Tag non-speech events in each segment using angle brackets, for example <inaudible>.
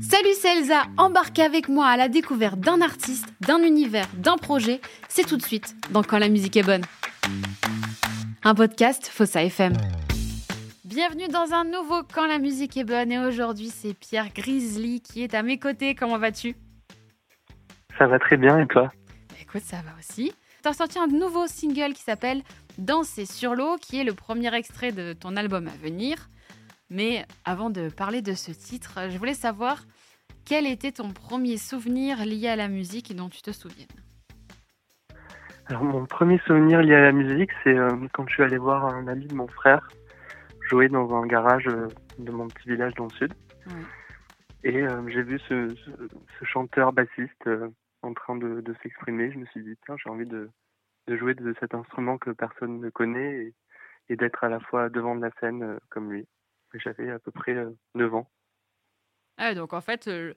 Salut, c'est Elsa. Embarquez avec moi à la découverte d'un artiste, d'un univers, d'un projet. C'est tout de suite dans Quand la musique est bonne. Un podcast Fossa FM. Bienvenue dans un nouveau Quand la musique est bonne. Et aujourd'hui, c'est Pierre Grizzly qui est à mes côtés. Comment vas-tu? Ça va très bien et toi? Bah, Écoute, ça va aussi. Tu as sorti un nouveau single qui s'appelle Danser sur l'eau, qui est le premier extrait de ton album à venir. Mais avant de parler de ce titre, je voulais savoir quel était ton premier souvenir lié à la musique et dont tu te souviennes. Alors mon premier souvenir lié à la musique, c'est euh, quand je suis allé voir un ami de mon frère jouer dans un garage euh, de mon petit village dans le sud. Ouais. Et euh, j'ai vu ce, ce, ce chanteur bassiste euh, en train de, de s'exprimer. Je me suis dit, tiens, j'ai envie de, de jouer de cet instrument que personne ne connaît et, et d'être à la fois devant de la scène euh, comme lui. J'avais à peu près euh, 9 ans. Ah, donc en fait, euh,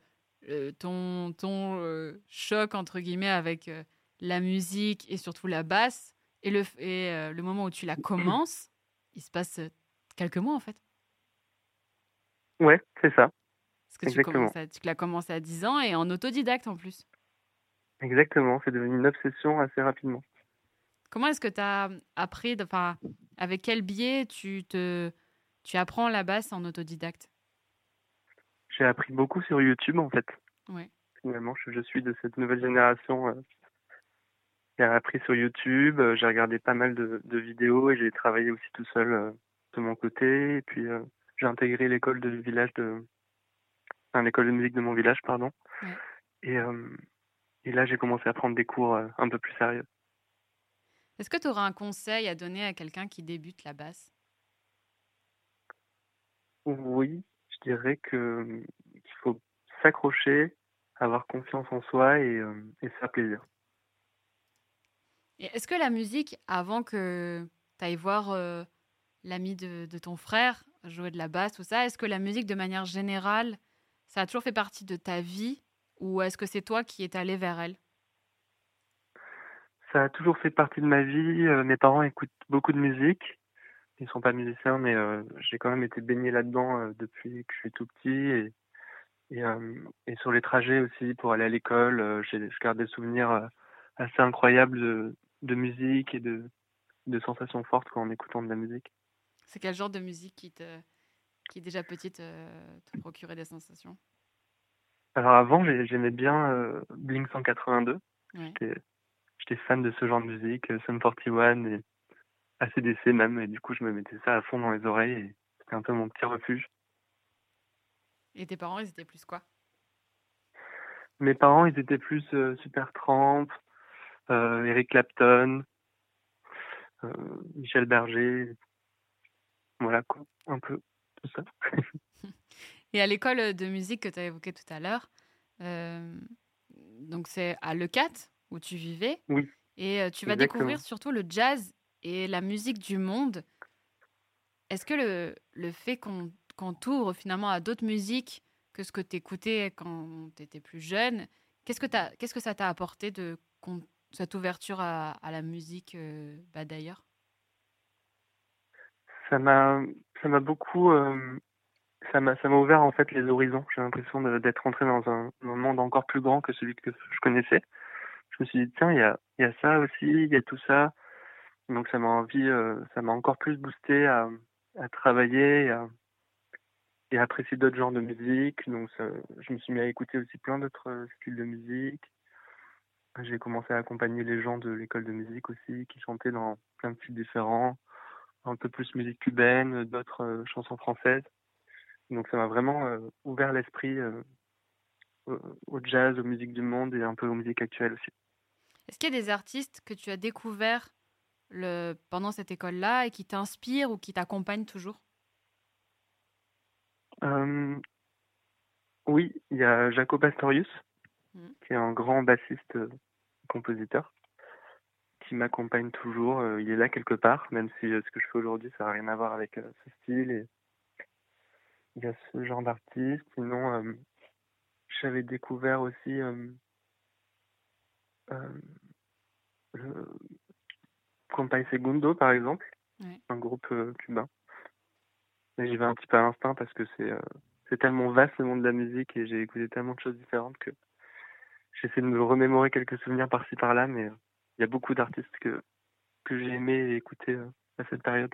euh, ton, ton euh, choc, entre guillemets, avec euh, la musique et surtout la basse, et, le, et euh, le moment où tu la commences, il se passe euh, quelques mois en fait. Ouais, c'est ça, Parce que tu, Exactement. commences à- tu l'as commencé à 10 ans et en autodidacte en plus. exactement. C'est devenu une obsession assez rapidement. Comment est-ce que tu as appris, enfin, avec quel biais tu, te, tu apprends la basse en autodidacte J'ai appris beaucoup sur YouTube en fait. Ouais. Finalement, je, je suis de cette nouvelle génération euh, qui a appris sur YouTube. Euh, J'ai regardé pas mal de, de vidéos et j'ai travaillé aussi tout seul euh, de mon côté. Et puis euh, j'ai intégré l'école de village de, enfin, l'école de musique de mon village, pardon. Ouais. Et et là, j'ai commencé à prendre des cours un peu plus sérieux. Est-ce que tu auras un conseil à donner à quelqu'un qui débute la basse? Oui, je dirais que qu'il faut s'accrocher, avoir confiance en soi et, euh, et se faire plaisir. Est-ce que la musique, avant que tu ailles voir euh, l'ami de, de ton frère jouer de la basse, tout ça, est-ce que la musique, de manière générale, ça a toujours fait partie de ta vie ou est-ce que c'est toi qui es allé vers elle? Ça a toujours fait partie de ma vie. Euh, mes parents écoutent beaucoup de musique. Ils sont pas musiciens, mais euh, j'ai quand même été baigné là-dedans euh, depuis que je suis tout petit. Et, et, euh, et sur les trajets aussi pour aller à l'école, j'ai je garde des souvenirs assez incroyables de, de musique et de, de sensations fortes en écoutant de la musique. C'est quel genre de musique qui, te, qui déjà petite, euh, te procurait des sensations? Alors avant, j'ai- j'aimais bien euh, Blink 182. Ouais. J'étais j'étais fan de ce genre de musique, Sum 41 et ACDC même. Et du coup, je me mettais ça à fond dans les oreilles et c'était un peu mon petit refuge. Et tes parents, ils étaient plus quoi? Mes parents, ils étaient plus euh, Supertramp, euh, Eric Clapton, euh, Michel Berger. Voilà quoi, un peu tout ça. <laughs> Et à l'école de musique que tu as évoqué tout à l'heure, donc c'est à Leucate où tu vivais. Oui, Et tu vas exactement. découvrir surtout le jazz et la musique du monde. Est-ce que le, le fait qu'on qu'on t'ouvre finalement à d'autres musiques que ce que tu écoutais quand tu étais plus jeune, qu'est-ce que, que ça t'a apporté de cette ouverture à, la musique euh, bah, d'ailleurs? Ça m'a, beaucoup, euh, ça m'a, ouvert en fait les horizons. J'ai l'impression d'être entré dans un, monde encore plus grand que celui que je connaissais. Je me suis dit tiens, il y a, y a ça aussi, il y a tout ça. Donc ça m'a envie, euh, ça m'a encore plus boosté à, à travailler et à, apprécier d'autres genres de musique. Donc je me suis mis à écouter aussi plein d'autres euh, styles de musique. J'ai commencé à accompagner les gens de l'école de musique aussi, qui chantaient dans plein de styles différents un peu plus musique cubaine, d'autres euh, chansons françaises. Donc ça m'a vraiment ouvert l'esprit au jazz, aux musiques du monde et un peu aux musiques actuelles aussi. Est-ce qu'il y a des artistes que tu as découverts le, pendant cette école-là et qui t'inspirent ou qui t'accompagnent toujours Euh, oui, il y a Jaco Pastorius, Mhm. qui est un grand bassiste euh, compositeur, qui m'accompagne toujours. Euh, il est là quelque part, même si ce que je fais aujourd'hui, ça n'a rien à voir avec ce style. Et il y a ce genre d'artiste. Sinon, j'avais découvert aussi le Compay Segundo, par exemple, Ouais. un groupe euh, cubain. j'y vais un petit peu à l'instinct parce que c'est c'est tellement vaste le monde de la musique et j'ai écouté tellement de choses différentes que j'essaie de me remémorer quelques souvenirs par-ci par-là, mais il y a beaucoup d'artistes que, que j'ai aimé écouter à cette période.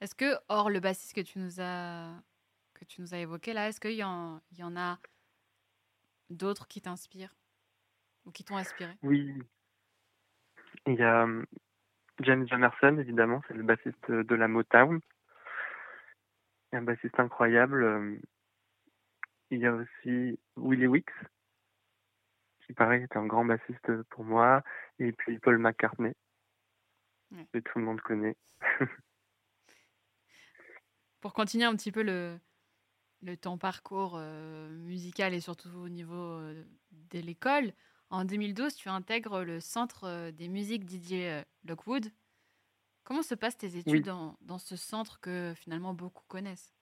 Est-ce que, hors le bassiste que tu nous as, que tu nous as évoqué là, est-ce qu'il y, en, y en a d'autres qui t'inspirent ou qui t'ont inspiré? Oui. Il y a James Emerson, évidemment, c'est le bassiste de la Motown. Un bassiste incroyable. Il y a aussi Willie Wicks, qui pareil est un grand bassiste pour moi. Et puis Paul McCartney, que tout le monde connaît. <laughs> pour continuer un petit peu le, le ton parcours euh, musical et surtout au niveau euh, de l'école, en 2012, tu intègres le Centre euh, des musiques Didier Lockwood. Comment se passent tes études dans, dans, ce centre que finalement beaucoup connaissent?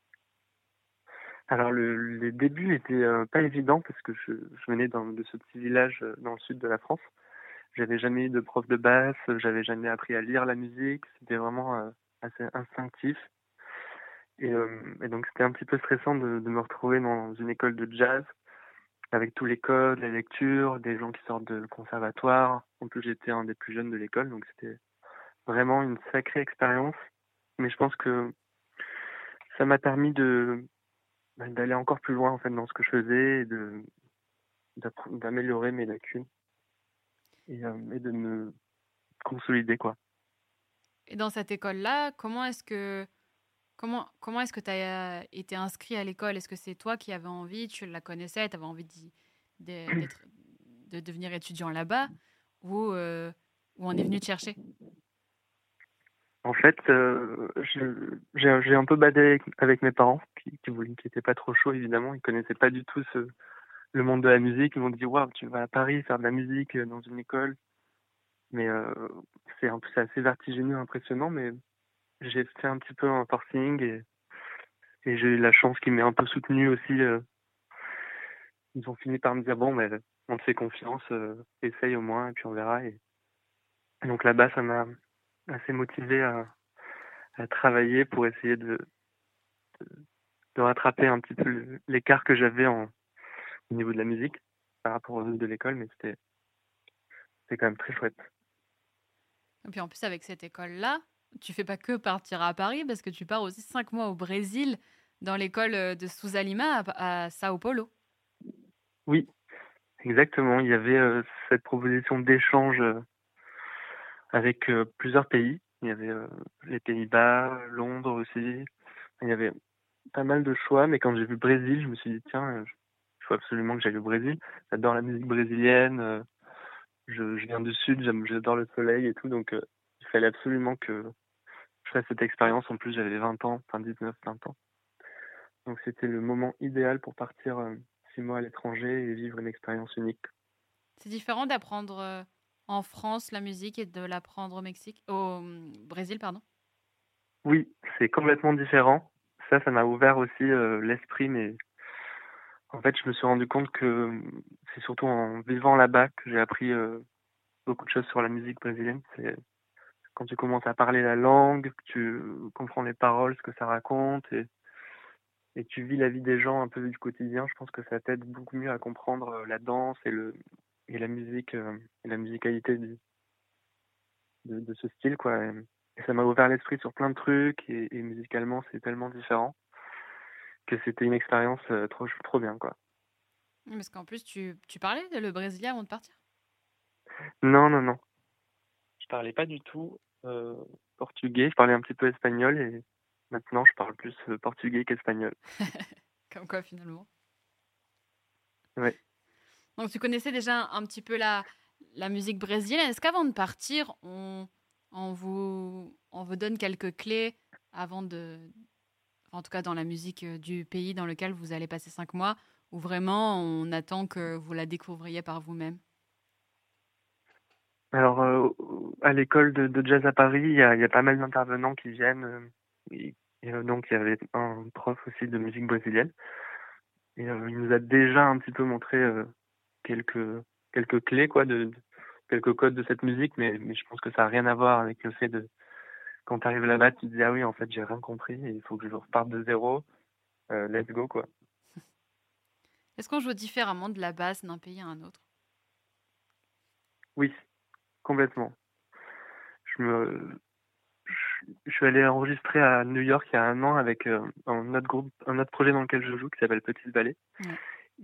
Alors, le, les débuts n'étaient pas évidents parce que je, je venais de ce petit village dans le sud de la France. J'avais jamais eu de prof de basse, j'avais jamais appris à lire la musique. C'était vraiment assez instinctif. Et, euh, et donc c'était un petit peu stressant de, de, me retrouver dans une école de jazz avec tous les codes, les lectures, des gens qui sortent de conservatoire. En plus j'étais un des plus jeunes de l'école, donc c'était vraiment une sacrée expérience. Mais je pense que ça m'a permis de bah, d'aller encore plus loin en fait dans ce que je faisais et d'améliorer mes lacunes et, euh, et de me consolider quoi. Et dans cette école-là, comment est-ce que Comment, comment est-ce que tu as euh, été inscrit à l'école? Est-ce que c'est toi qui avais envie, tu la connaissais, tu avais envie de, <clears throat> de devenir étudiant là-bas? Ou, euh, ou on est venu te chercher? En fait, euh, j'ai un peu badé avec, mes parents qui qui n'étaient pas trop chauds évidemment. Ils connaissaient pas du tout ce, le monde de la musique. Ils m'ont dit Waouh, tu vas à Paris faire de la musique dans une école. Mais c'est assez vertigineux, impressionnant. Mais j'ai fait un petit peu un forcing et, j'ai eu la chance qu'ils m'aient un peu soutenu aussi. Euh. ils ont fini par me dire bon, mais on te fait confiance, euh, essaye au moins et puis on verra. Et, donc là-bas, ça m'a assez motivé à, travailler pour essayer de, de, rattraper un petit peu l'écart que j'avais au niveau de la musique par rapport aux de l'école, mais c'était quand même très chouette. Et puis en plus avec cette école-là, tu fais pas que partir à Paris parce que tu pars aussi cinq mois au Brésil dans l'école euh, de Sousa Lima à, Sao Paulo. Oui, exactement. Il y avait euh, cette proposition d'échange euh, avec plusieurs pays. Il y avait les Pays-Bas, Londres aussi. Il y avait pas mal de choix, mais quand j'ai vu Brésil, je me suis dit tiens, il faut absolument que j'aille au Brésil. J'adore la musique brésilienne. Je, je viens du sud, j'adore le soleil et tout, donc il fallait absolument que je fasse cette expérience. En plus, j'avais 20 ans, enfin 19, 20 ans. Donc c'était le moment idéal pour partir euh, six mois à l'étranger et vivre une expérience unique. C'est différent d'apprendre euh, en France la musique et de l'apprendre au Mexique, au hum, Brésil, pardon? Oui, c'est complètement différent. Ça, ça m'a ouvert aussi euh, l'esprit, mais en fait, je me suis rendu compte que hum, c'est surtout en vivant là-bas que j'ai appris beaucoup de choses sur la musique brésilienne. C'est quand tu commences à parler la langue, que tu comprends les paroles, ce que ça raconte, et, et tu vis la vie des gens un peu du quotidien, je pense que ça t'aide beaucoup mieux à comprendre euh, la danse et, le, et la musique, euh, et la musicalité du, de, de ce style, quoi. Et ça m'a ouvert l'esprit sur plein de trucs, et, et musicalement, c'est tellement différent que c'était une expérience euh, trop, trop bien, quoi. Parce qu'en plus, tu, tu parlais le brésilien avant de partir? Non, non, non. Je parlais pas du tout euh, portugais, je parlais un petit peu espagnol et maintenant je parle plus euh, portugais qu'espagnol. <laughs> Comme quoi finalement. Oui. Donc tu connaissais déjà un petit peu la, la musique brésilienne. Est-ce qu'avant de partir, on, on, vous, on vous donne quelques clés avant de... En tout cas dans la musique euh, du pays dans lequel vous allez passer cinq mois, ou vraiment on attend que vous la découvriez par vous-même? Alors, euh, à l'école de, de, jazz à Paris, il y a, il y a pas mal d'intervenants qui viennent. Euh, et, euh, donc, il y avait un prof aussi de musique brésilienne. Et il nous a déjà un petit peu montré quelques quelques clés, quoi, de, de, quelques codes de cette musique, mais, mais je pense que ça n'a rien à voir avec le fait de quand tu arrives là-bas, tu te dis ah oui, en fait, j'ai rien compris, il faut que je reparte de zéro. Let's go, quoi. Est-ce qu'on joue différemment de la basse d'un pays à un autre? Oui, complètement. Je me, je, suis allé enregistrer à New York il y a un an avec euh, un autre groupe, un autre projet dans lequel je joue qui s'appelle Petit Ballet.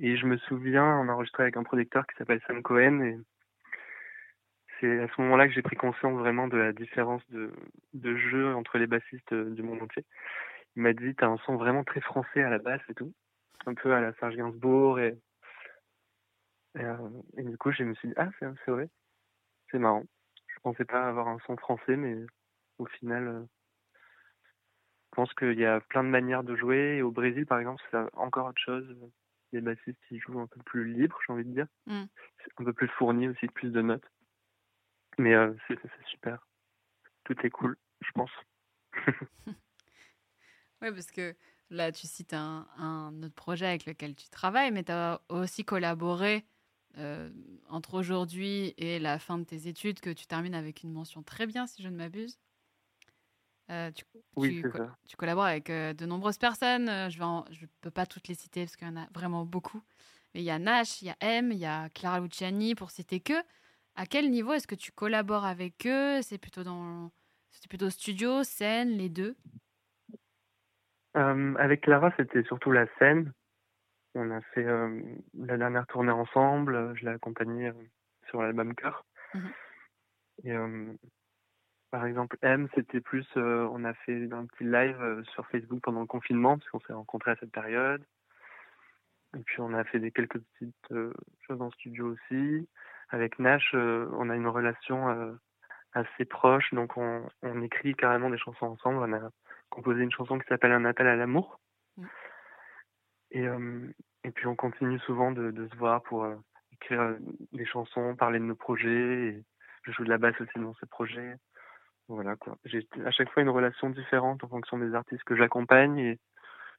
Et je me souviens, on a enregistré avec un producteur qui s'appelle Sam Cohen et c'est à ce moment-là que j'ai pris conscience vraiment de la différence de, de jeu entre les bassistes du monde entier. Il m'a dit, t'as un son vraiment très français à la basse et tout, un peu à la Serge Gainsbourg et, et, euh, du coup je me suis dit, ah c'est vrai, c'est marrant. Je pensais pas avoir un son français, mais au final, euh, je pense qu'il y a plein de manières de jouer. Et au Brésil, par exemple, c'est encore autre chose. Les bassistes, ils jouent un peu plus libre, j'ai envie de dire. Mm. Un peu plus fourni aussi, plus de notes. Mais euh, c'est super. Tout est cool, je pense. <laughs> oui, parce que là, tu cites un, un, autre projet avec lequel tu travailles, mais tu as aussi collaboré euh, entre aujourd'hui et la fin de tes études, que tu termines avec une mention très bien, si je ne m'abuse. Euh, tu, oui, tu, tu, collabores avec euh, de nombreuses personnes. Je ne peux pas toutes les citer parce qu'il y en a vraiment beaucoup. Mais il y a Nash, il y a M, il y a Clara Luciani, pour citer que. À quel niveau est-ce que tu collabores avec eux? C'est plutôt dans c'était plutôt studio, scène, les deux? Avec Clara, c'était surtout la scène. On a fait la dernière tournée ensemble. Je l'ai accompagnée sur l'album Cœur. Mmh Et par exemple, M, c'était plus, euh, on a fait un petit live euh, sur Facebook pendant le confinement, parce qu'on s'est rencontrés à cette période. Et puis on a fait des quelques petites euh, choses en studio aussi. Avec Nash, on a une relation assez proche, donc on, on, écrit carrément des chansons ensemble. On a composé une chanson qui s'appelle Un appel à l'amour. Mm. Et, puis on continue souvent de, se voir pour écrire des chansons, parler de nos projets. Et je joue de la basse aussi dans ces projets. Voilà quoi. J'ai à chaque fois une relation différente en fonction des artistes que j'accompagne et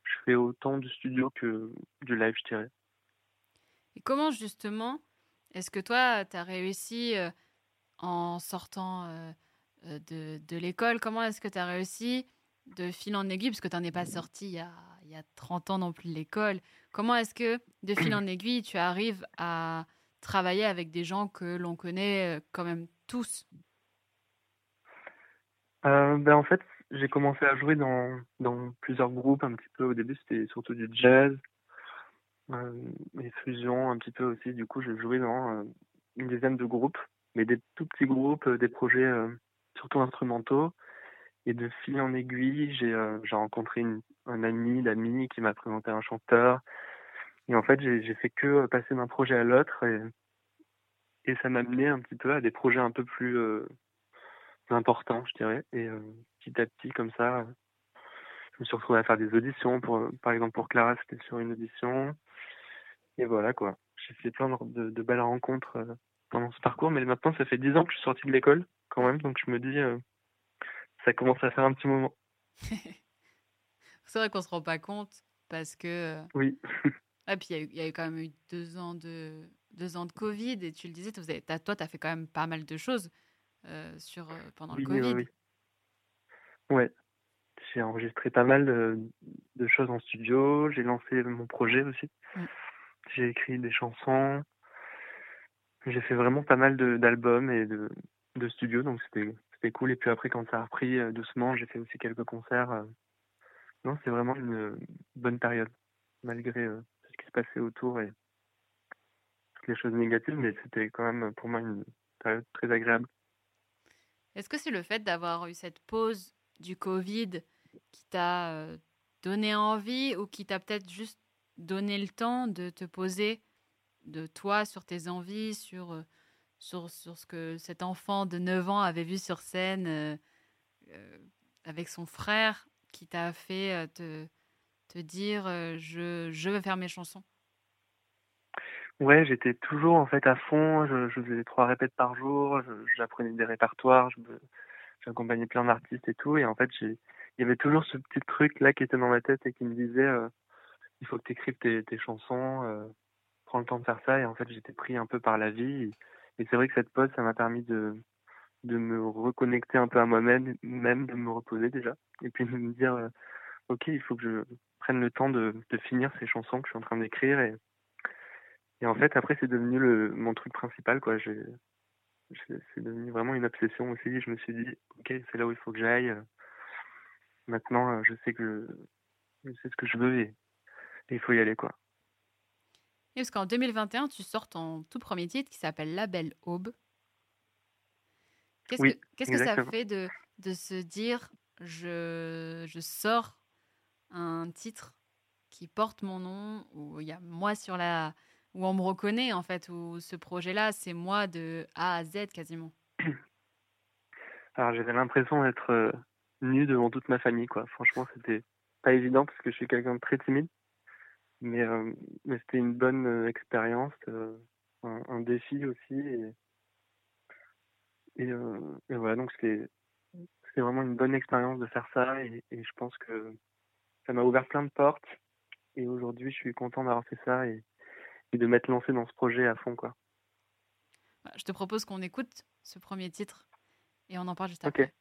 je fais autant du studio que du live, je dirais. Et comment justement est-ce que toi, tu as réussi en sortant de, de l'école, comment est-ce que tu as réussi de fil en aiguille, parce que tu n'en es pas sorti il y, a, il y a 30 ans non plus de l'école, comment est-ce que de fil en aiguille, tu arrives à travailler avec des gens que l'on connaît quand même tous? Euh, ben en fait, j'ai commencé à jouer dans, plusieurs groupes un petit peu. Au début, c'était surtout du jazz, euh, et fusion un petit peu aussi. Du coup, j'ai joué dans euh, une dizaine de groupes, mais des tout petits groupes, euh, des projets euh, surtout instrumentaux. Et de fil en aiguille, j'ai j'ai rencontré un ami d'amis qui m'a présenté un chanteur. Et en fait, j'ai fait que passer d'un projet à l'autre et, ça m'a mené un petit peu à des projets un peu plus important, je dirais. Et euh, petit à petit, comme ça, je me suis retrouvé à faire des auditions. Par exemple, pour Clara, c'était sur une audition. Et voilà, quoi. J'ai fait plein de, belles rencontres euh, pendant ce parcours. Mais maintenant, ça fait dix ans que je suis sorti de l'école, quand même. Donc, je me dis, euh, ça commence à faire un petit moment. <laughs> C'est vrai qu'on se rend pas compte parce que. Oui. <laughs> Et puis, il y, y, a eu quand même eu deux ans de, deux ans de Covid. Et tu le disais, toi, tu as fait quand même pas mal de choses. Euh, sur, euh, pendant le Covid. Oui, ouais. J'ai enregistré pas mal de, de, choses en studio. J'ai lancé mon projet aussi. Mm. J'ai écrit des chansons. J'ai fait vraiment pas mal d'albums et de, de studios, donc c'était cool. Et puis après, quand ça a repris euh, doucement, j'ai fait aussi quelques concerts. Non, c'est vraiment une bonne période, malgré ce qui se passait autour et toutes les choses négatives, mais c'était quand même pour moi une période très agréable. Est-ce que c'est le fait d'avoir eu cette pause du Covid qui t'a euh, donné envie ou qui t'a peut-être juste donné le temps de te poser de toi sur tes envies, sur, euh, sur, sur ce que cet enfant de 9 ans avait vu sur scène euh, avec son frère qui t'a fait te, te dire je, je veux faire mes chansons Ouais, j'étais toujours en fait à fond. Je, faisais trois répètes par jour. J'apprenais des répertoires. J'accompagnais plein d'artistes et tout. Et en fait, il y avait toujours ce petit truc là qui était dans ma tête et qui me disait euh, il faut que tu écrives tes, tes chansons. Euh, prends le temps de faire ça. Et en fait, j'étais pris un peu par la vie. Et, c'est vrai que cette pause, ça m'a permis de de me reconnecter un peu à moi-même, même de me reposer déjà, et puis de me dire, euh, ok, il faut que je prenne le temps de, de finir ces chansons que je suis en train d'écrire, et, et en fait, après, c'est devenu le, mon truc principal, quoi. J'ai, c'est devenu vraiment une obsession aussi. Je me suis dit, ok, c'est là où il faut que j'aille. Maintenant, euh, je sais que je, sais ce que je veux et, il faut y aller, quoi. Et parce qu'en 2021, tu sors ton tout premier titre qui s'appelle La Belle Aube. Qu'est-ce que, ça fait de, de se dire je, je sors un titre qui porte mon nom, où il y a moi sur la. où on me reconnaît en fait, où ce projet-là, c'est moi de A à Z quasiment <clears throat> Alors j'avais l'impression d'être euh, nu devant toute ma famille, quoi. Franchement, c'était pas évident parce que je suis quelqu'un de très timide. Mais, euh, mais c'était une bonne euh, expérience, un, un, défi aussi. Et, et, euh, et voilà, donc c'est vraiment une bonne expérience de faire ça et, et je pense que ça m'a ouvert plein de portes et aujourd'hui je suis content d'avoir fait ça et, et de m'être lancé dans ce projet à fond quoi. Bah, je te propose qu'on écoute ce premier titre et on en parle juste après. c'était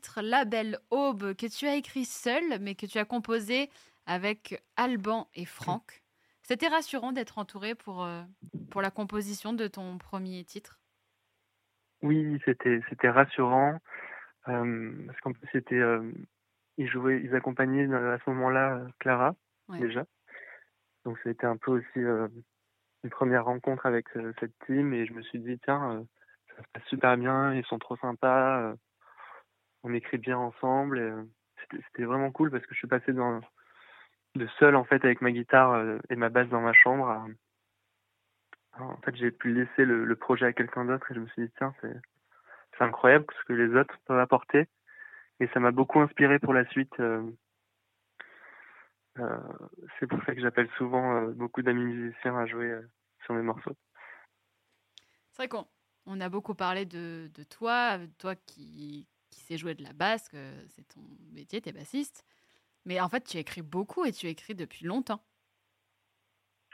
titre La Belle Aube que tu as écrit seul, mais que tu as composé avec Alban et Franck. C'était rassurant d'être entouré pour, euh, pour la composition de ton premier titre Oui, c'était, c'était rassurant. Euh, parce qu'en plus, c'était, euh, ils jouaient, ils accompagnaient à ce moment-là Clara, déjà. Donc, c'était un peu aussi une première rencontre avec cette team et je me suis dit, tiens, ça se passe super bien, ils sont trop sympas, on écrit bien ensemble. C'était vraiment cool parce que je suis passé de seul en fait avec ma guitare euh, et ma basse dans ma chambre. En fait, j'ai pu laisser le, projet à quelqu'un d'autre et je me suis dit tiens, c'est incroyable ce que les autres peuvent apporter et ça m'a beaucoup inspiré pour la suite. Euh, euh, c'est pour ça que j'appelle souvent beaucoup d'amis musiciens à jouer sur mes morceaux. C'est vrai qu'on on a beaucoup parlé de, de toi, toi qui, qui sais jouer de la basse, que c'est ton métier, t'es bassiste. Mais en fait, tu écris beaucoup et tu écris depuis longtemps.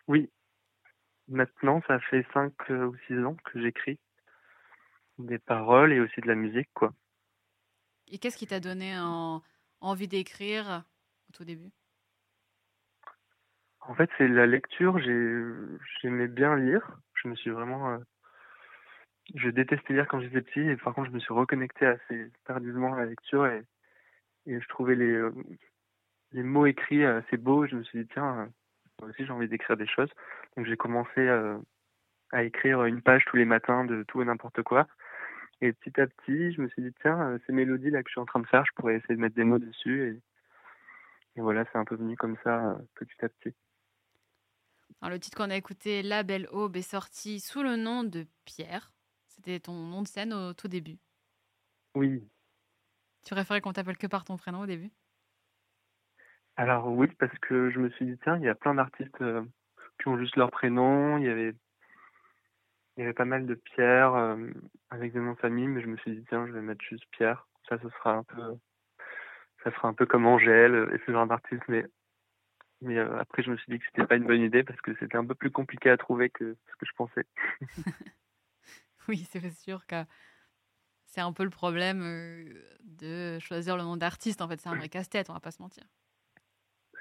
Oui. Maintenant, ça fait 5 euh, ou 6 ans que j'écris des paroles et aussi de la musique, quoi. Et qu'est-ce qui t'a donné envie d'écrire au tout début? En fait, c'est la lecture. J'aimais bien lire. Je me suis vraiment. Euh, je détestais lire quand j'étais petit et par contre, je me suis reconnecté assez tardivement à la lecture et, et je trouvais les, euh, les mots écrits assez beaux. Je me suis dit, tiens, euh, moi aussi j'ai envie d'écrire des choses. Donc j'ai commencé euh, à écrire une page tous les matins de tout et n'importe quoi. Et petit à petit, je me suis dit, tiens, euh, ces mélodies là que je suis en train de faire, je pourrais essayer de mettre des mots dessus. Et, et voilà, c'est un peu venu comme ça, petit à petit. Alors, le titre qu'on a écouté, La Belle Aube, est sorti sous le nom de Pierre. C'était ton nom de scène au tout début. Oui. Tu préférais qu'on t'appelle que par ton prénom au début? Alors oui, parce que je me suis dit, tiens, il y a plein d'artistes euh, qui ont juste leur prénom. Il y avait, il y avait pas mal de Pierre euh, avec des noms de famille, mais je me suis dit, tiens, je vais mettre juste Pierre. Ça, ce sera un peu, ça sera un peu comme Angèle et ce genre d'artiste. Mais, mais euh, après, je me suis dit que c'était pas une bonne idée parce que c'était un peu plus compliqué à trouver que ce que je pensais. <laughs> <laughs> oui, c'est sûr que c'est un peu le problème de choisir le nom d'artiste. En fait, c'est un vrai casse-tête, on va pas se mentir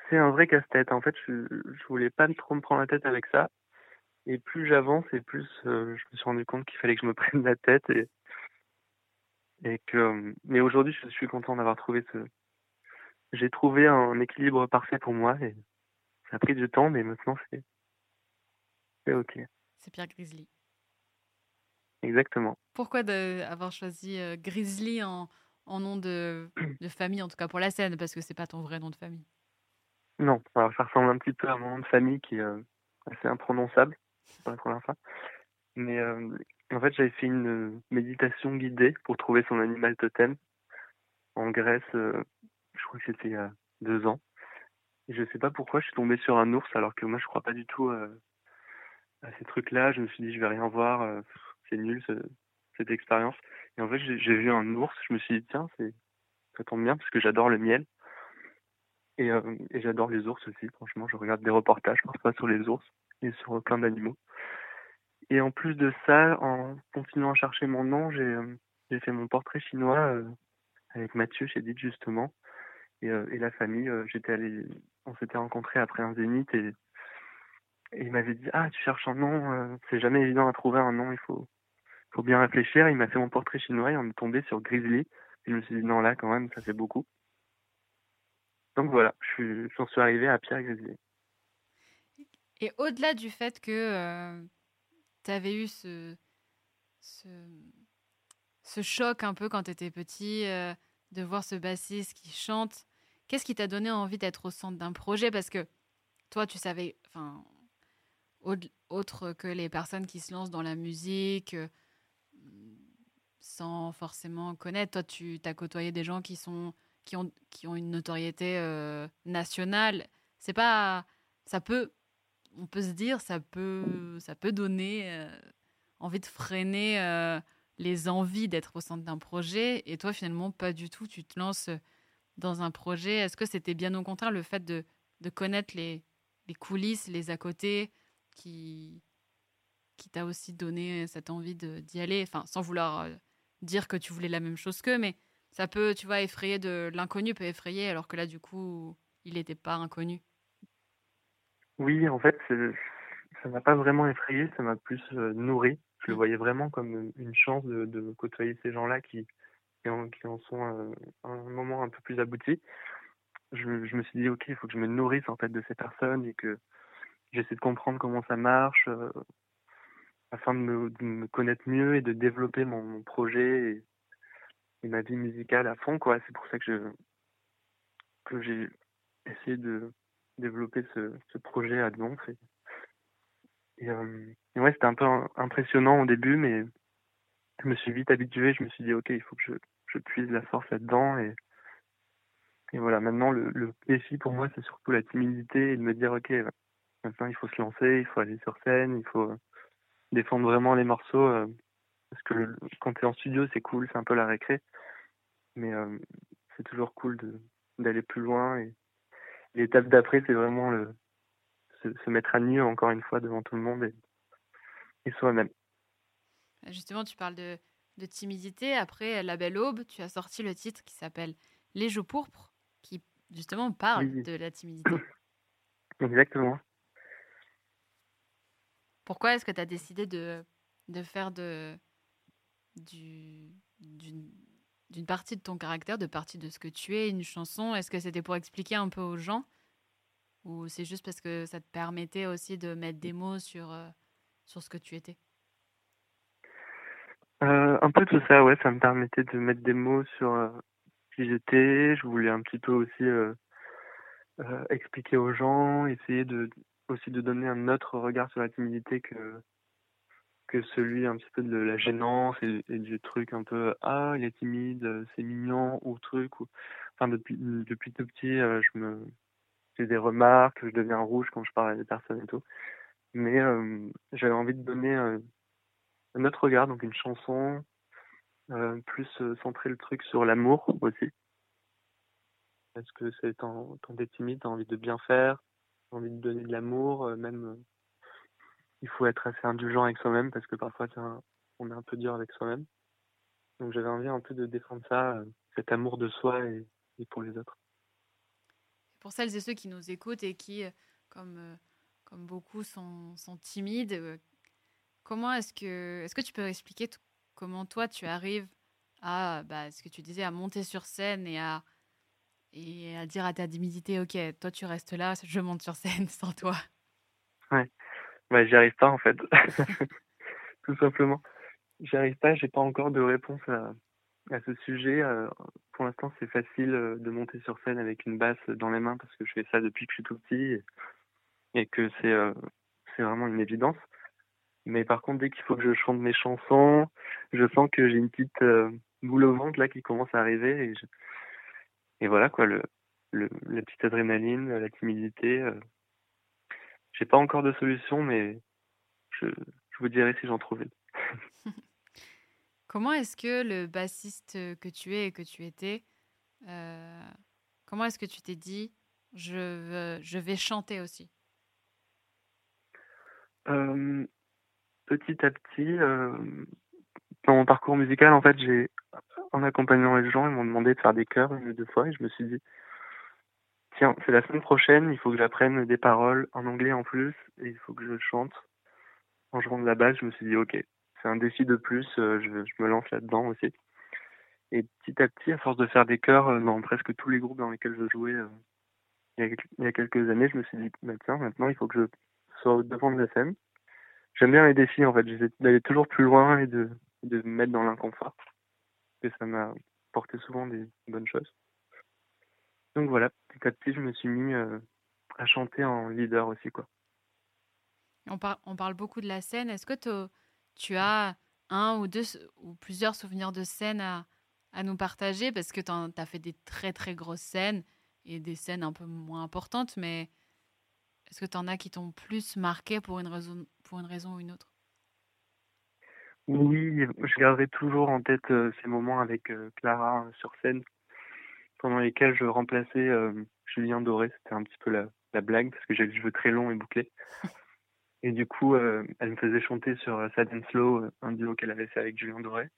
c'est un vrai casse-tête. En fait, je, je voulais pas trop me prendre la tête avec ça. Et plus j'avance, et plus euh, je me suis rendu compte qu'il fallait que je me <laughs> prenne la tête. Et, et que, mais aujourd'hui, je suis content d'avoir trouvé ce. J'ai trouvé un équilibre parfait pour moi. Et ça a pris du temps, mais maintenant, c'est. C'est OK. C'est Pierre Grizzly. Exactement. Pourquoi avoir choisi euh, Grizzly en, en nom de, de famille, en tout cas pour la scène, parce que c'est pas ton vrai nom de famille? Non, alors ça ressemble un petit peu à mon nom de famille qui est euh, assez imprononçable pour la première fois. Mais euh, en fait, j'avais fait une méditation guidée pour trouver son animal totem en Grèce. je crois que c'était il y a deux ans. Et je sais pas pourquoi je suis tombé sur un ours alors que moi je crois pas du tout à ces trucs-là. Je me suis dit je vais rien voir, c'est nul cette expérience. Et en fait j'ai vu un ours, je me suis dit tiens ça tombe bien parce que j'adore le miel. Et, euh, et j'adore les ours aussi, franchement. Je regarde des reportages parfois sur les ours et sur plein d'animaux. Et en plus de ça, en continuant à chercher mon nom, j'ai euh, fait mon portrait chinois euh, avec Mathieu chez Dit justement. Et, la famille, j'étais allé, on s'était rencontrés après un zénith et il m'avait dit Ah, tu cherches un nom, c'est jamais évident à trouver un nom, il faut, faut bien réfléchir. Il m'a fait mon portrait chinois et on est tombé sur Grizzly. Je me suis dit Non, là, quand même, ça fait beaucoup. Donc voilà, je j'en suis arrivé à Pierre Grizzly. Et au-delà du fait que euh, tu avais eu ce, ce, ce, choc un peu quand tu étais petit, euh, de voir ce bassiste qui chante, qu'est-ce qui t'a donné envie d'être au centre d'un projet? Parce que toi, tu savais, enfin, autre que les personnes qui se lancent dans la musique euh, sans forcément connaître, toi, tu as côtoyé des gens qui sont qui ont, qui ont une notoriété euh, nationale. C'est pas. Ça peut. On peut se dire, ça peut, ça peut donner euh, envie de freiner euh, les envies d'être au centre d'un projet. Et toi, finalement, pas du tout. Tu te lances dans un projet. Est-ce que c'était bien au contraire le fait de, de connaître les, les coulisses, les à côté, qui, qui t'a aussi donné cette envie d'y aller? Enfin, sans vouloir dire que tu voulais la même chose qu'eux, mais Ça peut, tu vois, effrayer de l'inconnu peut effrayer, alors que là, du coup, il n'était pas inconnu. Oui, en fait, ça m'a pas vraiment effrayé, ça m'a plus nourri. Je le mmh. voyais vraiment comme une chance de, de côtoyer ces gens-là qui, qui en, qui en sont à un moment un peu plus abouti. Je, je, me suis dit, ok, il faut que je me nourrisse en fait de ces personnes et que j'essaie de comprendre comment ça marche euh, afin de me, de me, connaître mieux et de développer mon, projet et, et, ma vie musicale à fond. quoi. C'est pour ça que je que j'ai essayé de développer ce, ce projet à Donf. Et, et, euh, et ouais, c'était un peu impressionnant au début, mais je me suis vite habitué. Je me suis dit, ok, il faut que je, je puise la force là-dedans. Et, et voilà, maintenant, le, le défi pour moi, c'est surtout la timidité et de me dire, ok, maintenant, il faut se lancer, il faut aller sur scène, il faut défendre vraiment les morceaux. Euh, parce que quand tu es en studio, c'est cool, c'est un peu la récré. Mais euh, c'est toujours cool d'aller plus loin. Et l'étape d'après, c'est vraiment le, se, se, mettre à nu, encore une fois, devant tout le monde et, et soi-même. Justement, tu parles de, de, timidité. Après La Belle Aube, tu as sorti le titre qui s'appelle Les Jours pourpres, qui justement parle oui. de la timidité. Exactement. Pourquoi est-ce que tu as décidé de, de faire de, du, d'une partie de ton caractère, de partie de ce que tu es, une chanson? Est-ce que c'était pour expliquer un peu aux gens? Ou c'est juste parce que ça te permettait aussi de mettre des mots sur, euh, sur ce que tu étais? Euh, Un peu tout ça, ouais. Ça me permettait de mettre des mots sur euh, qui j'étais. Je voulais un petit peu aussi expliquer aux gens, essayer de aussi de donner un autre regard sur la timidité que que celui un petit peu de la gênance et, du truc un peu ah il est timide c'est mignon ou truc ou enfin depuis depuis tout petit euh, je me j'ai des remarques je deviens rouge quand je parle à des personnes et tout. Mais euh, j'avais envie de donner euh, un autre regard donc une chanson plus centrer le truc sur l'amour aussi. Parce que c'est quand, quand t'es timide t'as envie de bien faire envie de donner de l'amour, euh, même euh, il faut être assez indulgent avec soi-même parce que parfois on est un peu dur avec soi-même. Donc j'avais envie un peu de défendre ça, euh, cet amour de soi et, pour les autres. Pour celles et ceux qui nous écoutent et qui, comme, beaucoup, sont, sont timides, comment est-ce que, est-ce que tu peux expliquer comment toi tu arrives à, bah, ce que tu disais, à monter sur scène et à, et à dire à ta timidité, ok, toi tu restes là, je monte sur scène sans toi. Ouais, bah, j'y arrive pas en fait, <laughs> tout simplement. J'y arrive pas, j'ai pas encore de réponse à, ce sujet. Euh, pour l'instant, c'est facile euh, de monter sur scène avec une basse dans les mains parce que je fais ça depuis que je suis tout petit et, et que c'est euh, c'est vraiment une évidence. Mais par contre, dès qu'il faut que je chante mes chansons, je sens que j'ai une petite euh, boule au ventre là qui commence à arriver et je, et voilà quoi, le, le, la petite adrénaline, la timidité. Euh, j'ai pas encore de solution, mais je, je vous dirai si j'en trouve une. <laughs> comment est-ce que le bassiste que tu es et que tu étais, euh, comment est-ce que tu t'es dit je, veux, je vais chanter aussi? Euh, Petit à petit, euh, dans mon parcours musical, en fait, j'ai en accompagnant les gens, ils m'ont demandé de faire des chœurs une ou deux fois et je me suis dit, tiens, c'est la semaine prochaine, il faut que j'apprenne des paroles en anglais en plus et il faut que je chante. En jouant de la basse, je me suis dit, ok, c'est un défi de plus, euh, je, me lance là-dedans aussi. Et petit à petit, à force de faire des chœurs euh, dans presque tous les groupes dans lesquels je jouais euh, il, y a, quelques années, je me suis dit, bah, tiens, maintenant, il faut que je sois devant de la scène. J'aime bien les défis, en fait, j'essaie d'aller toujours plus loin et de, de me mettre dans l'inconfort que ça m'a porté souvent des bonnes choses. Donc voilà, petit à je me suis mis euh, à chanter en leader aussi. quoi. On, par on parle beaucoup de la scène. Est-ce que tu as un ou deux ou plusieurs souvenirs de scène à, à nous partager? Parce que tu as fait des très très grosses scènes et des scènes un peu moins importantes, mais est-ce que tu en as qui t'ont plus marqué pour une raison, pour une raison ou une autre? Oui, je garderai toujours en tête euh, ces moments avec euh, Clara sur scène, pendant lesquels je remplaçais euh, Julien Doré. C'était un petit peu la, la blague parce que j'avais les cheveux très longs et bouclés. Et du coup, elle me faisait chanter sur Sad and Slow, un duo qu'elle avait fait avec Julien Doré.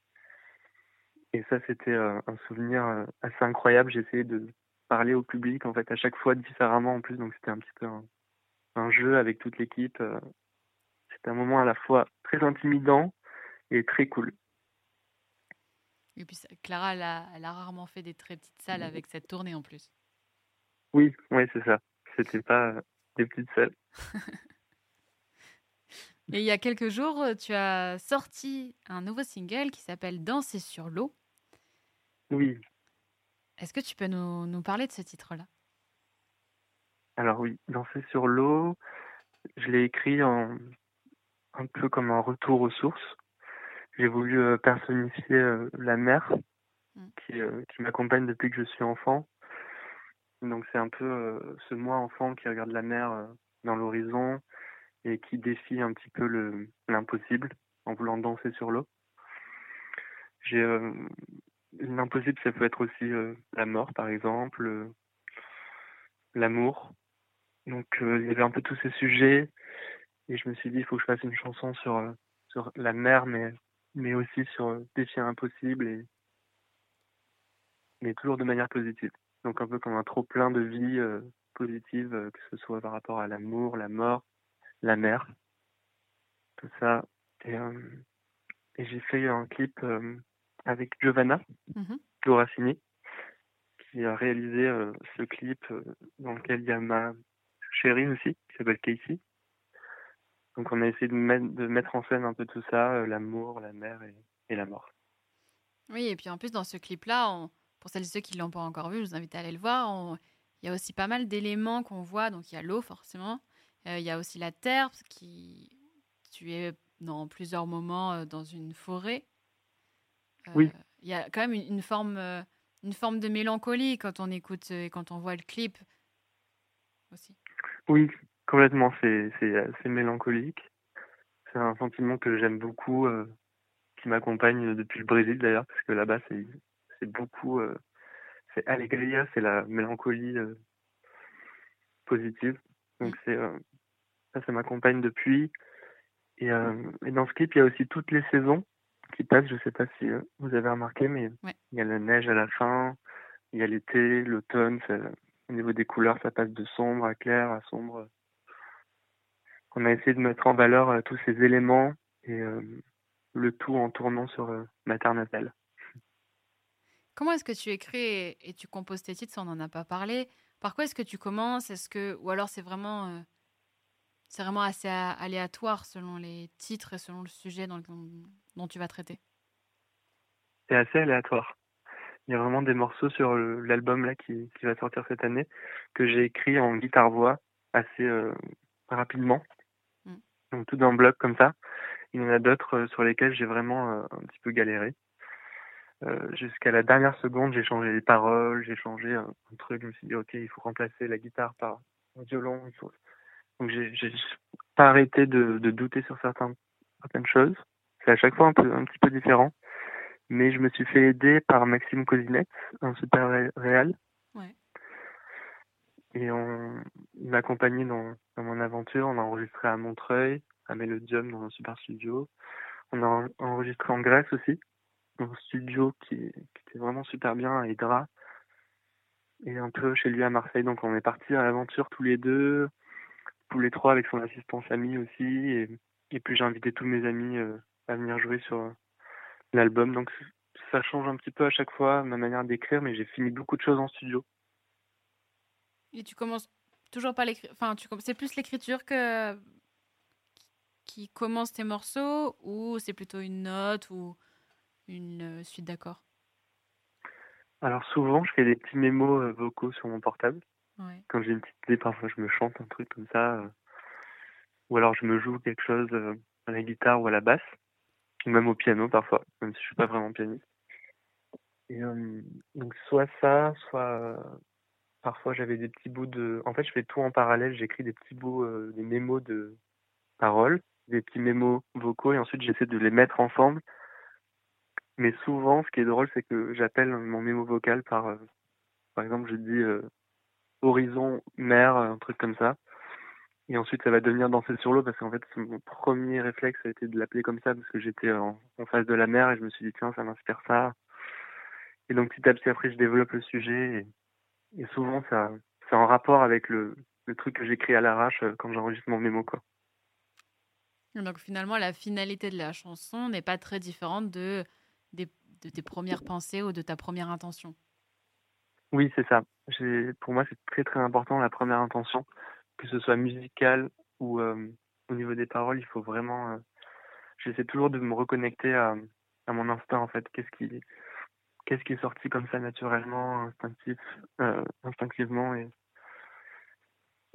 Et ça, c'était un souvenir assez incroyable. Essayé de parler au public, en fait, à chaque fois différemment en plus. Donc, c'était un petit peu un, jeu avec toute l'équipe. C'était un moment à la fois très intimidant et très cool. Et puis, Clara, elle a, elle a rarement fait des très petites salles avec cette tournée en plus. Oui, oui, c'est ça. C'était pas des petites salles. <laughs> Et il y a quelques jours, tu as sorti un nouveau single qui s'appelle Danser sur l'eau. Oui. Est-ce que tu peux nous, nous parler de ce titre-là? Alors oui, Danser sur l'eau, je l'ai écrit en, un peu comme un retour aux sources. J'ai voulu euh, personnifier euh, la mer mm. qui, euh, qui m'accompagne depuis que je suis enfant. Donc c'est un peu ce moi enfant qui regarde la mer dans l'horizon et qui défie un petit peu le l'impossible en voulant danser sur l'eau. J'ai euh, l'impossible, ça peut être aussi euh, la mort, par exemple, l'amour. Donc il y avait un peu tous ces sujets et je me suis dit il faut que je fasse une chanson sur sur la mer, mais mais aussi sur défier l'impossible et mais toujours de manière positive. Donc un peu comme un trop plein de vie positive, que ce soit par rapport à l'amour, la mort, la mer, tout ça. Et, euh, et j'ai fait un clip euh, avec Giovanna mmh. qui a réalisé euh, ce clip dans lequel il y a ma chérie aussi, qui s'appelle Casey. Donc on a essayé de mettre, de mettre en scène un peu tout ça, l'amour, la mer et, la mort. Oui, et puis en plus dans ce clip-là, pour celles et ceux qui ne l'ont pas encore vu, je vous invite à aller le voir. Il y a aussi pas mal d'éléments qu'on voit. Donc il y a l'eau forcément, euh, il y a aussi la terre, qui tu es dans plusieurs moments euh, dans une forêt. Euh, oui. Il y a quand même une, forme, une forme de mélancolie quand on écoute et quand on voit le clip aussi. Oui, complètement. C'est assez mélancolique. C'est un sentiment que j'aime beaucoup, qui m'accompagne depuis le Brésil d'ailleurs, parce que là-bas, c'est beaucoup. c'est Alegria, c'est la mélancolie positive. Donc mm. c'est ça, ça m'accompagne depuis. Et, euh, et, dans ce clip, il y a aussi toutes les saisons qui passent. Je ne sais pas si euh, vous avez remarqué, mais il y a la neige à la fin, il y a l'été, l'automne. Au niveau des couleurs, ça passe de sombre à clair à sombre. On a essayé de mettre en valeur euh, tous ces éléments et le tout en tournant sur ma terre natale. Comment est-ce que tu écris et, tu composes tes titres on n'en a pas parlé. Par quoi est-ce que tu commences? Est-ce que ou alors c'est vraiment c'est vraiment assez aléatoire selon les titres et selon le sujet dont tu vas traiter? C'est assez aléatoire. Il y a vraiment des morceaux sur l'album là qui, va sortir cette année que j'ai écrit en guitare-voix assez euh, rapidement. Donc tout d'un bloc comme ça. Il y en a d'autres euh, sur lesquels j'ai vraiment euh, un petit peu galéré. Jusqu'à la dernière seconde, j'ai changé les paroles, j'ai changé un, truc. Je me suis dit, ok, il faut remplacer la guitare par un violon. Il faut donc j'ai pas arrêté de, de, douter sur certains, certaines choses. C'est à chaque fois un, peu, un petit peu différent. Mais je me suis fait aider par Maxime Cosinette, un super réel. Ouais. Et on, il m'a accompagné dans, mon aventure. On a enregistré à Montreuil, à Melodium, dans un super studio. On a enregistré en Grèce aussi, dans un studio qui, était vraiment super bien à Hydra. Et un peu chez lui à Marseille. Donc on est partis à l'aventure tous les deux tous les trois avec son assistant Samy aussi. Et, et puis j'ai invité tous mes amis euh, à venir jouer sur euh, l'album. Donc ça change un petit peu à chaque fois ma manière d'écrire, mais j'ai fini beaucoup de choses en studio. Et tu commences toujours pas l'écrire. Enfin, tu c'est plus l'écriture que qui commence tes morceaux ou c'est plutôt une note ou une euh, suite d'accords? Alors souvent, je fais des petits mémos vocaux sur mon portable. Quand j'ai une petite idée, parfois je me chante un truc comme ça. Euh, ou alors je me joue quelque chose euh, à la guitare ou à la basse. Ou même au piano parfois, même si je suis pas vraiment pianiste. Et euh, donc soit ça, soit parfois j'avais des petits bouts de. En fait, je fais tout en parallèle. J'écris des petits bouts, des mémos de paroles, des petits mémos vocaux, et ensuite j'essaie de les mettre ensemble. Mais souvent, ce qui est drôle, c'est que j'appelle mon mémo vocal par, par exemple, je dis horizon, mer, un truc comme ça. Et ensuite, ça va devenir danser sur l'eau parce qu'en fait, mon premier réflexe a été de l'appeler comme ça parce que j'étais en, face de la mer et je me suis dit, tiens, ça m'inspire ça. et donc petit à petit après je développe le sujet et, souvent ça c'est en rapport avec le, le truc que j'écris à l'arrache euh, quand j'enregistre mon mémo quoi. Donc finalement la finalité de la chanson n'est pas très différente de, des, de tes premières pensées ou de ta première intention. Oui, c'est ça. Pour moi, c'est très très important la première intention, que ce soit musical ou euh, au niveau des paroles. Il faut vraiment. Euh, j'essaie toujours de me reconnecter à, à mon instinct en fait. Qu'est-ce qui qu'est-ce qui est sorti comme ça naturellement, instinctif, euh, instinctivement et,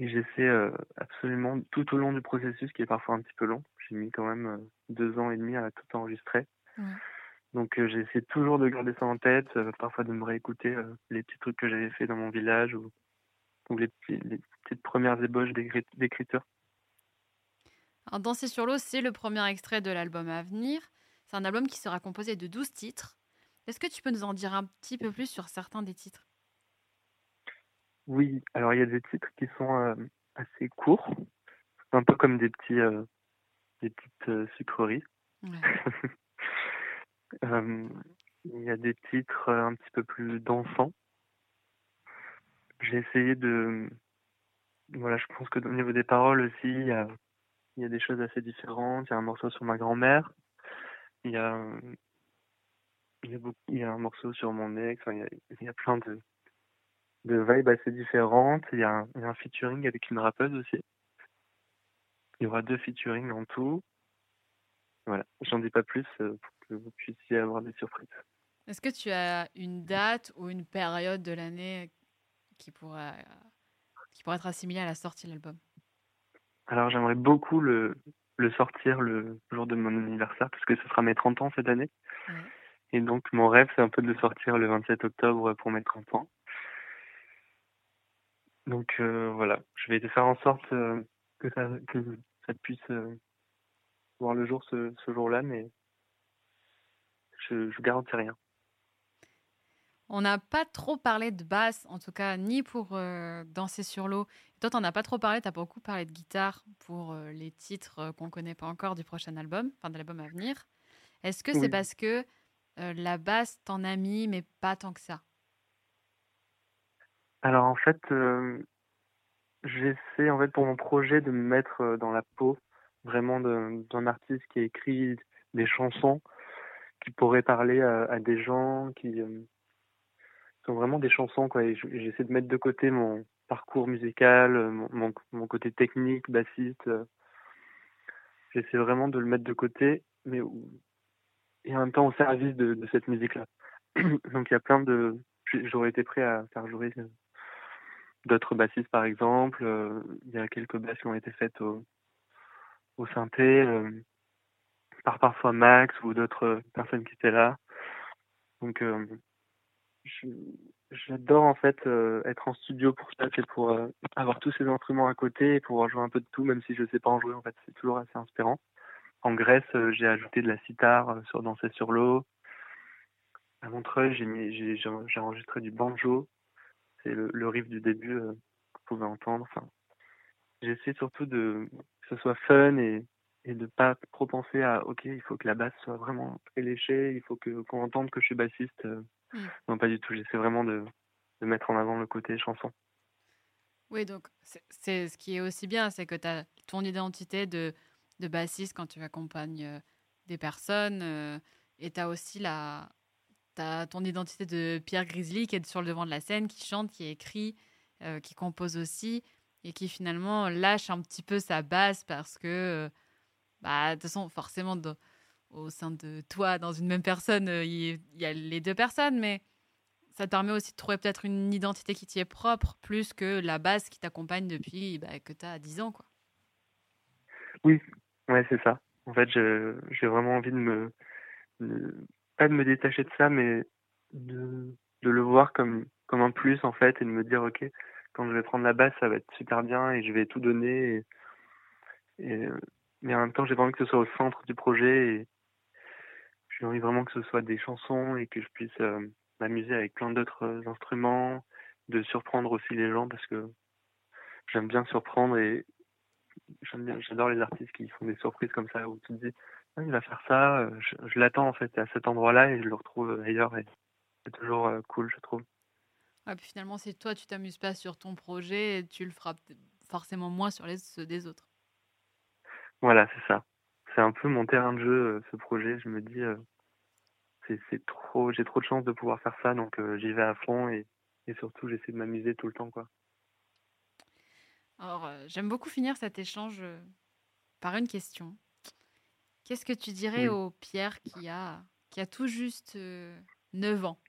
et j'essaie absolument tout au long du processus qui est parfois un petit peu long. J'ai mis quand même deux ans et demi à tout enregistrer. Donc euh, j'essaie toujours de garder ça en tête, euh, parfois de me réécouter euh, les petits trucs que j'avais fait dans mon village ou, ou les, les, petites premières ébauches d'écriture. Danser sur l'eau, c'est le premier extrait de l'album à venir. C'est un album qui sera composé de 12 titres. Est-ce que tu peux nous en dire un petit peu plus sur certains des titres? Oui, alors il y a des titres qui sont assez courts, un peu comme des petits des petites sucreries. Ouais. <laughs> Euh, il y a des titres euh, un petit peu plus dansants. J'ai essayé de. Voilà, je pense que au niveau des paroles aussi, il y a, il y a des choses assez différentes. Il y a un morceau sur ma grand-mère. Il y a, il y a, beaucoup, il y a un morceau sur mon ex. il, y a, il y a plein de, de vibes assez différentes. Il y, a un, il y a un featuring avec une rappeuse aussi. Il y aura deux featuring en tout. Voilà, j'en dis pas plus euh, pour que vous puissiez avoir des surprises. Est-ce que tu as une date ou une période de l'année qui pourrait, qui pourrait être assimilée à la sortie de l'album? Alors j'aimerais beaucoup le, le sortir le jour de mon anniversaire, parce que ce sera mes 30 ans cette année. Et donc mon rêve, c'est un peu de le sortir le 27 octobre pour mes 30 ans. Donc euh, voilà, je vais faire en sorte euh, que, ça, que ça puisse voir le jour ce, ce jour-là, mais je ne garantis rien. On n'a pas trop parlé de basse, en tout cas, ni pour euh, danser sur l'eau. Toi, tu n'en as pas trop parlé, tu as beaucoup parlé de guitare pour euh, les titres euh, qu'on ne connaît pas encore du prochain album, enfin de l'album à venir. Est-ce que c'est parce que la basse t'en a mis, mais pas tant que ça Alors en fait, j'essaie en fait pour mon projet de me mettre dans la peau vraiment d'un artiste qui écrit des chansons qui pourraient parler à, des gens qui euh, sont vraiment des chansons quoi j'essaie de mettre de côté mon parcours musical euh, mon, côté technique bassiste euh. j'essaie vraiment de le mettre de côté mais et en même temps au service de, de cette musique là <clears throat> donc il y a plein de j'aurais été prêt à faire jouer d'autres bassistes par exemple il y a quelques basses qui ont été faites au au synthé euh, par parfois Max ou d'autres personnes qui étaient là. Donc euh, j'adore en fait euh, être en studio pour ça, c'est pour avoir tous ces instruments à côté et pouvoir jouer un peu de tout, même si je sais pas en jouer. En fait, c'est toujours assez inspirant. En Grèce, j'ai ajouté de la sitar sur Danser sur l'eau. À Montreuil, j'ai enregistré du banjo. C'est le, le riff du début que vous pouvez entendre. Enfin, j'essaie surtout de que ce soit fun et, et de pas trop penser à ok il faut que la basse soit vraiment très léchée il faut qu'on entende que je suis bassiste euh. mmh. non pas du tout j'essaie vraiment de, de mettre en avant le côté chanson oui donc c'est ce qui est aussi bien c'est que tu as ton identité de, de bassiste quand tu accompagnes euh, des personnes euh, et tu as aussi la as ton identité de Pierre Grizzly qui est sur le devant de la scène qui chante qui écrit qui compose aussi et qui finalement lâche un petit peu sa base parce que, bah, de toute façon, forcément, au sein de toi, dans une même personne, euh, il y, a les deux personnes, mais ça te permet aussi de trouver peut-être une identité qui t'y est propre, plus que la base qui t'accompagne depuis bah, que tu as 10 ans. Quoi. Oui, ouais, c'est ça. En fait, j'ai vraiment envie de me. pas de me détacher de ça, mais de, de le voir comme, comme un plus, en fait, et de me dire, OK, quand je vais prendre la basse, ça va être super bien et je vais tout donner. Et, mais en même temps, j'ai pas envie que ce soit au centre du projet. Et j'ai envie vraiment que ce soit des chansons et que je puisse euh, m'amuser avec plein d'autres instruments, de surprendre aussi les gens parce que j'aime bien surprendre et j'adore les artistes qui font des surprises comme ça où tu te dis ah, il va faire ça, je, je l'attends en fait à cet endroit-là et je le retrouve ailleurs et c'est toujours cool, je trouve. Ouais, puis finalement, c'est toi, tu t'amuses pas sur ton projet, et tu le feras forcément moins sur les ceux des autres. Voilà, c'est ça. C'est un peu mon terrain de jeu, ce projet. Je me dis, c'est trop, j'ai trop de chance de pouvoir faire ça, donc j'y vais à fond et, et surtout j'essaie de m'amuser tout le temps, quoi. Alors, j'aime beaucoup finir cet échange par une question. Qu'est-ce que tu dirais au Pierre qui a, qui a tout juste 9 ans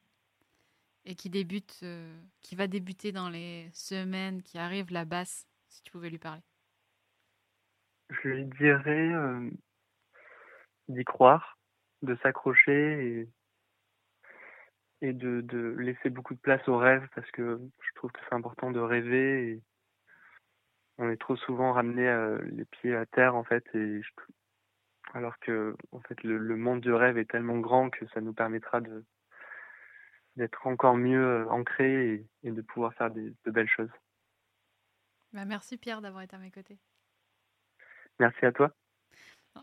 et qui débute, qui va débuter dans les semaines qui arrivent la basse, si tu pouvais lui parler? Je lui dirais d'y croire, de s'accrocher et, et de, de, laisser beaucoup de place au rêve parce que je trouve que c'est important de rêver et on est trop souvent ramené les pieds à terre en fait et alors que en fait le, monde du rêve est tellement grand que ça nous permettra de d'être encore mieux ancré et, de pouvoir faire de belles choses. Bah, merci Pierre d'avoir été à mes côtés. Merci à toi.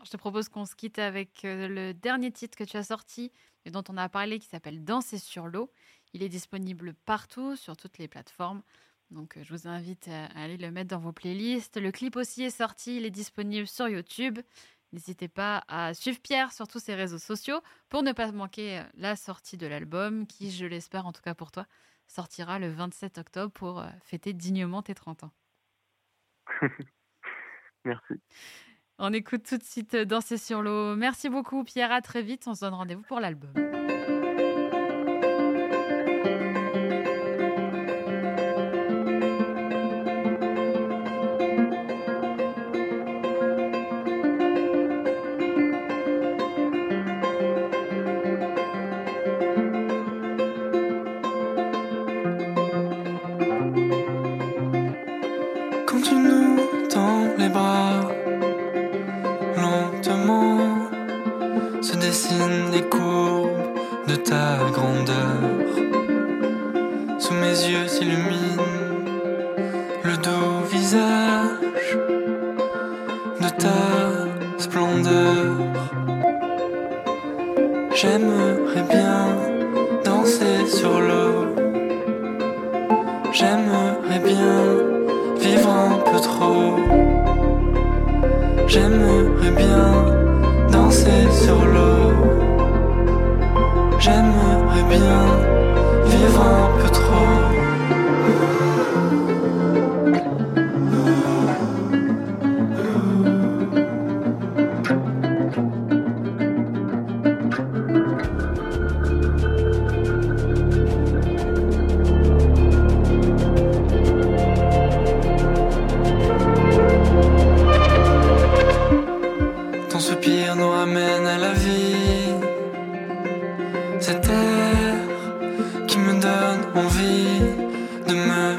je te propose qu'on se quitte avec le dernier titre que tu as sorti et dont on a parlé qui s'appelle Danser sur l'eau. Il est disponible partout, sur toutes les plateformes. Donc je vous invite à aller le mettre dans vos playlists. Le clip aussi est sorti, il est disponible sur YouTube. N'hésitez pas à suivre Pierre sur tous ses réseaux sociaux pour ne pas manquer la sortie de l'album qui, je l'espère en tout cas pour toi, sortira le 27 octobre pour fêter dignement tes 30 ans. <laughs> Merci. On écoute tout de suite Danser sur l'eau. Merci beaucoup Pierre, à très vite. On se donne rendez-vous pour l'album.